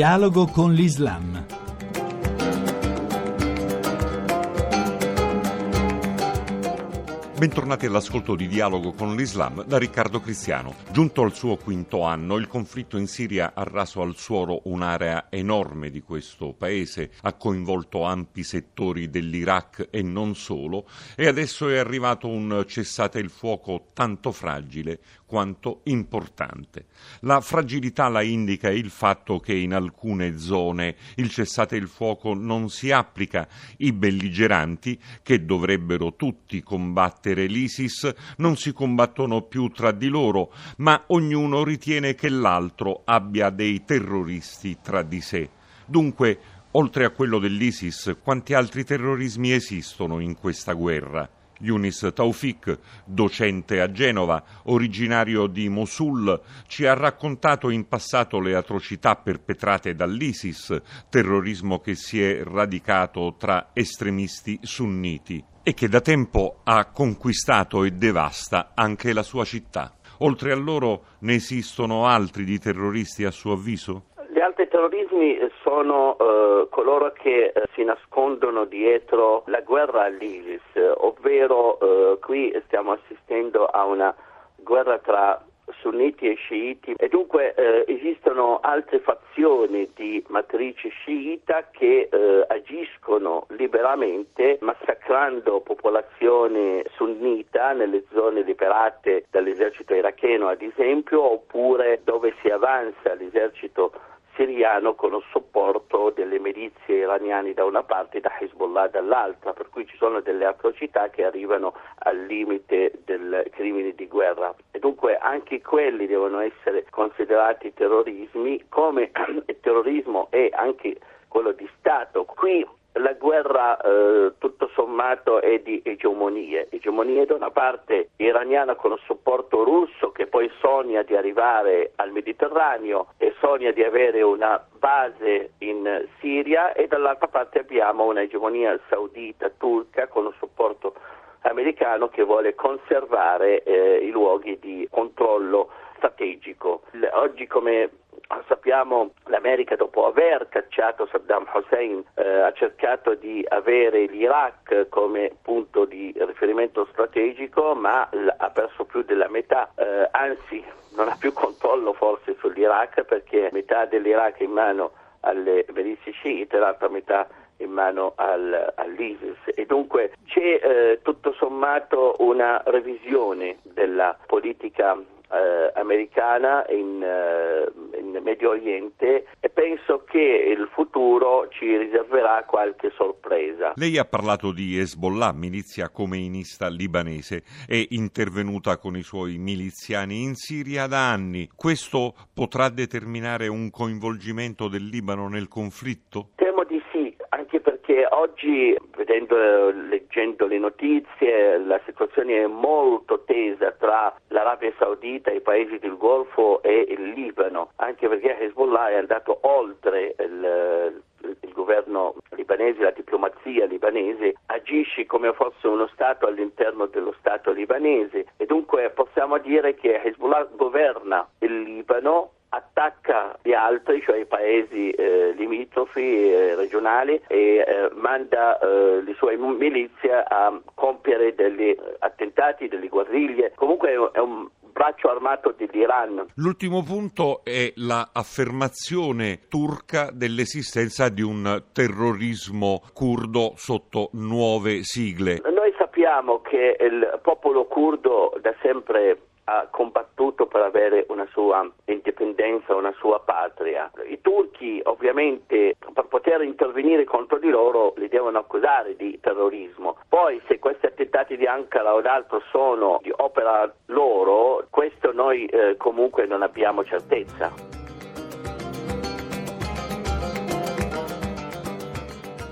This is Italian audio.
Dialogo con l'Islam. Bentornati all'ascolto di Dialogo con l'Islam da Riccardo Cristiano. Giunto al suo quinto anno, il conflitto in Siria ha raso al suolo un'area enorme di questo paese, ha coinvolto ampi settori dell'Iraq e non solo, e adesso è arrivato un cessate il fuoco tanto fragile quanto importante. La fragilità la indica il fatto che in alcune zone il cessate il fuoco non si applica, i belligeranti, che dovrebbero tutti combattere l'ISIS non si combattono più tra di loro, ma ognuno ritiene che l'altro abbia dei terroristi tra di sé. Dunque, oltre a quello dell'ISIS, quanti altri terrorismi esistono in questa guerra? Yunis Taufik, docente a Genova, originario di Mosul, ci ha raccontato in passato le atrocità perpetrate dall'ISIS, terrorismo che si è radicato tra estremisti sunniti e che da tempo ha conquistato e devasta anche la sua città. Oltre a loro ne esistono altri di terroristi a suo avviso? Altri terrorismi sono eh, coloro che eh, si nascondono dietro la guerra all'ISIS, ovvero eh, qui stiamo assistendo a una guerra tra sunniti e sciiti. E dunque eh, esistono altre fazioni di matrice sciita che eh, agiscono liberamente massacrando popolazione sunnita nelle zone liberate dall'esercito iracheno ad esempio oppure dove si avanza l'esercito siriano con il supporto delle milizie iraniane da una parte e da Hezbollah dall'altra, per cui ci sono delle atrocità che arrivano al limite del crimine di guerra e dunque anche quelli devono essere considerati terrorismi come il terrorismo è anche quello di Stato. Qui la guerra eh, tutto sommato è di egemonie, egemonie da una parte iraniana con il supporto russo che poi sogna di arrivare al Mediterraneo e sogna di avere una base in Siria e dall'altra parte abbiamo un'egemonia saudita turca con il supporto americano che vuole conservare eh, i luoghi di controllo strategico. Oggi come sappiamo l'America dopo aver cacciato Saddam Hussein eh, ha cercato di avere l'Iraq come punto di riferimento strategico ma l- ha perso più della metà, eh, anzi non ha più controllo forse sull'Iraq perché metà dell'Iraq è in mano alle milizie sciite, l'altra metà in mano al, all'ISIS e dunque c'è eh, tutto sommato una revisione della politica eh, americana in, eh, in, Medio Oriente e penso che il futuro ci riserverà qualche sorpresa. Lei ha parlato di Hezbollah, milizia comeinista libanese, è intervenuta con i suoi miliziani in Siria da anni. Questo potrà determinare un coinvolgimento del Libano nel conflitto? Sì, oggi, vedendo, leggendo le notizie, la situazione è molto tesa tra l'Arabia Saudita, i paesi del Golfo e il Libano, anche perché Hezbollah è andato oltre il, il governo libanese, la diplomazia libanese agisce come fosse uno Stato all'interno dello Stato libanese. E dunque possiamo dire che Hezbollah governa il Libano attacca gli altri, cioè i paesi eh, limitrofi eh, regionali e eh, manda eh, le sue milizie a compiere degli attentati, delle guerriglie. Comunque è un braccio armato dell'Iran. L'ultimo punto è l'affermazione turca dell'esistenza di un terrorismo curdo sotto nuove sigle. Noi sappiamo che il popolo curdo da sempre ha combattuto per avere una sua indipendenza, una sua patria. I turchi ovviamente per poter intervenire contro di loro li devono accusare di terrorismo. Poi se questi attentati di Ankara o d'altro sono di opera loro, questo noi eh, comunque non abbiamo certezza.